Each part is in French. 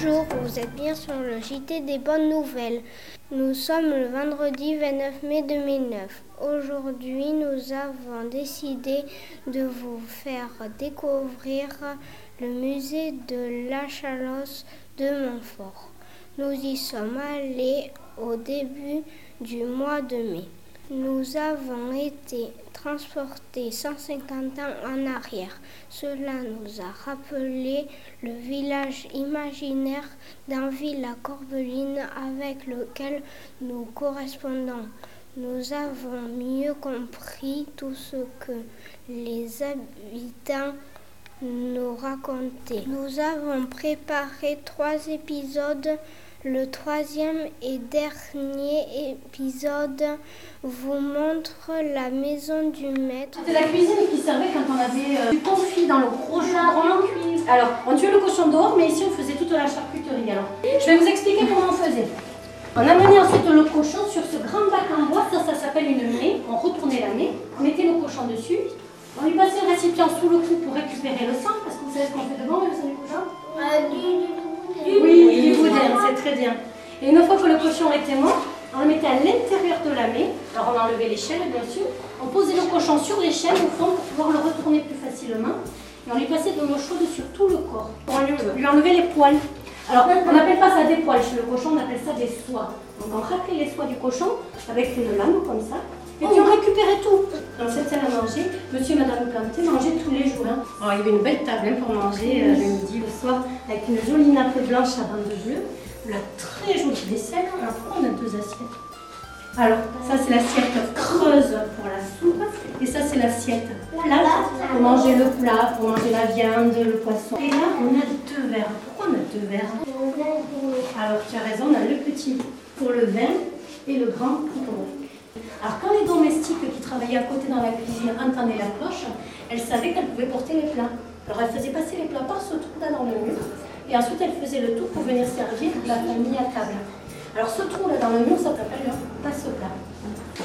Bonjour, vous êtes bien sur le JT des bonnes nouvelles. Nous sommes le vendredi 29 mai 2009. Aujourd'hui, nous avons décidé de vous faire découvrir le musée de la Chalosse de Montfort. Nous y sommes allés au début du mois de mai. Nous avons été transportés 150 ans en arrière. Cela nous a rappelé le village imaginaire d'Anville-la-Corbeline avec lequel nous correspondons. Nous avons mieux compris tout ce que les habitants nous racontaient. Nous avons préparé trois épisodes le troisième et dernier épisode vous montre la maison du maître. C'était la cuisine qui servait quand on avait euh, du confit dans le gros chaudron. Alors, on tuait le cochon dehors, mais ici on faisait toute la charcuterie. Alors, je vais vous expliquer comment on faisait. On amenait ensuite le cochon sur ce grand bac en bois, ça, ça s'appelle une mée. On retournait la mée, on mettait le cochon dessus. On lui passait le récipient sous le cou pour récupérer le sang, parce que vous savez ce qu'on fait devant, le sang du cochon oui, Et une fois que le cochon était mort, on le mettait à l'intérieur de la mée. Alors on enlevait l'échelle, bien sûr. On posait le cochon sur l'échelle au fond pour pouvoir le retourner plus facilement. Et on lui passait de l'eau chaude sur tout le corps pour lui, enlever les poils. Alors on n'appelle pas ça des poils chez le cochon, on appelle ça des soies. Donc on raclait les soies du cochon avec une lame comme ça. Et puis on récupérait tout. Dans cette salle à manger, monsieur et madame Planté mangeaient tous les jours. Hein. Alors il y avait une belle table hein, pour manger euh, le midi, le soir, avec une jolie nappe blanche à bande de bleu, la très jolie vaisselle. Alors on a deux assiettes Alors ça c'est l'assiette creuse pour la soupe, et ça c'est l'assiette plate pour manger le plat, pour manger la viande, le poisson. Et là on a deux verres. Pourquoi on a deux verres Alors tu as raison, on a le petit pour le vin et le grand pour l'eau. Alors quand les domestiques qui travaillaient à côté dans la cuisine entendaient la cloche, elles savaient qu'elles pouvaient porter les plats. Alors elles faisaient passer les plats par ce trou là dans le mur, et ensuite elles faisaient le tour pour venir servir la famille à table. Alors ce trou là dans le mur, ça s'appelle le passe-plat.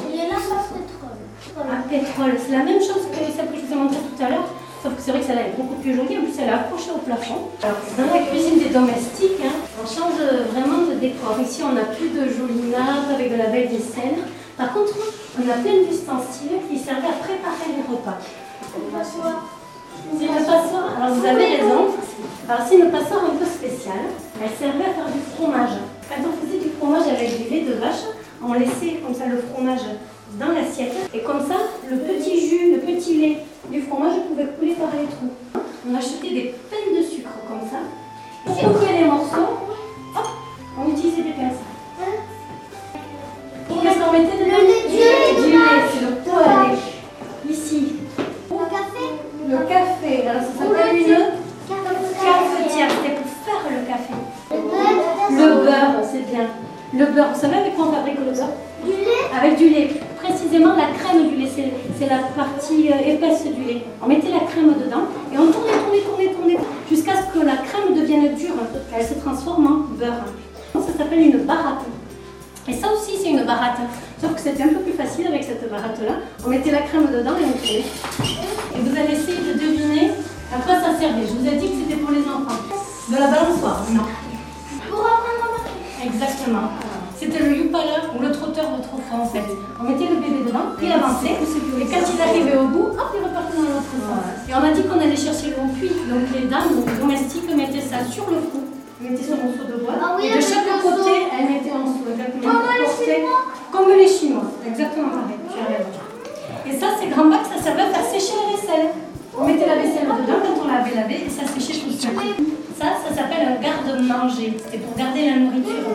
Il y a la pétrole. Ah, pétrole, c'est la même chose que celle que je vous ai montrée tout à l'heure, sauf que c'est vrai que celle-là est beaucoup plus jolie, en plus elle est accrochée au plafond. Alors dans la cuisine des domestiques, hein, on change vraiment de décor. Ici on n'a plus de jolies nappes avec de la belle vaisselle. Par contre, on a plein d'ustensiles qui servaient à préparer les repas. C'est une passoire, alors vous avez raison. Alors c'est une passoire un peu spéciale. Elle servait à faire du fromage. Quand on faisait du fromage avec du lait de vache, on laissait comme ça le fromage dans l'assiette. Et comme ça, le petit jus, le petit lait du fromage pouvait couler par les trous. On achetait des peines de beurre, c'est bien. Le beurre, vous savez avec quoi on fabrique le beurre Du lait Avec du lait. Précisément la crème du lait, c'est la partie euh, épaisse du lait. On mettait la crème dedans et on tournait, tournait, tournait, tournait jusqu'à ce que la crème devienne dure. Elle se transforme en beurre. Ça s'appelle une baratte. Et ça aussi, c'est une baratte. Sauf que c'était un peu plus facile avec cette baratte-là. On mettait la crème dedans et on tournait. Et vous allez essayer de deviner à quoi ça servait. Je vous ai dit que c'était pour les enfants. De la balançoire, non. Pour apprendre à marcher. Exactement. C'était le Yupala ou le trotteur d'autrefois en fait. On mettait le bébé dedans, puis il avançait, et quand il arrivait au bout, hop, il repartait dans l'autre sens. Et on a dit qu'on allait chercher le puits, donc les dames, les domestiques, mettaient ça sur le cou, mettaient ce morceau de bois, Ah et de chaque côté, elles mettaient en dessous, exactement, Comme pour les porter- Chinois. Comme les Chinois, exactement pareil, tu as raison. Et ça, c'est grand bac, ça servait à faire sécher la vaisselle. On mettait la vaisselle dedans quand on l'avait lavé et ça séchait tout seul. Ça, ça s'appelle un garde-manger. C'était pour garder la nourriture.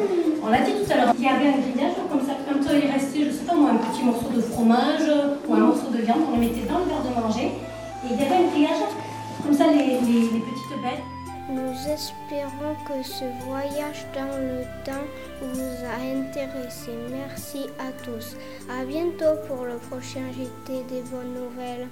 On l'a dit tout à l'heure. Il y avait un grillage comme ça. Quand il restait, je sais pas moi, un petit morceau de fromage ou un morceau de viande, on le mettait dans le garde-manger. Et il y avait un grillage, comme ça, les, les- les petites bêtes. Nous espérons que ce voyage dans le temps vous a intéressé. Merci à tous. À bientôt pour le prochain JT des bonnes nouvelles.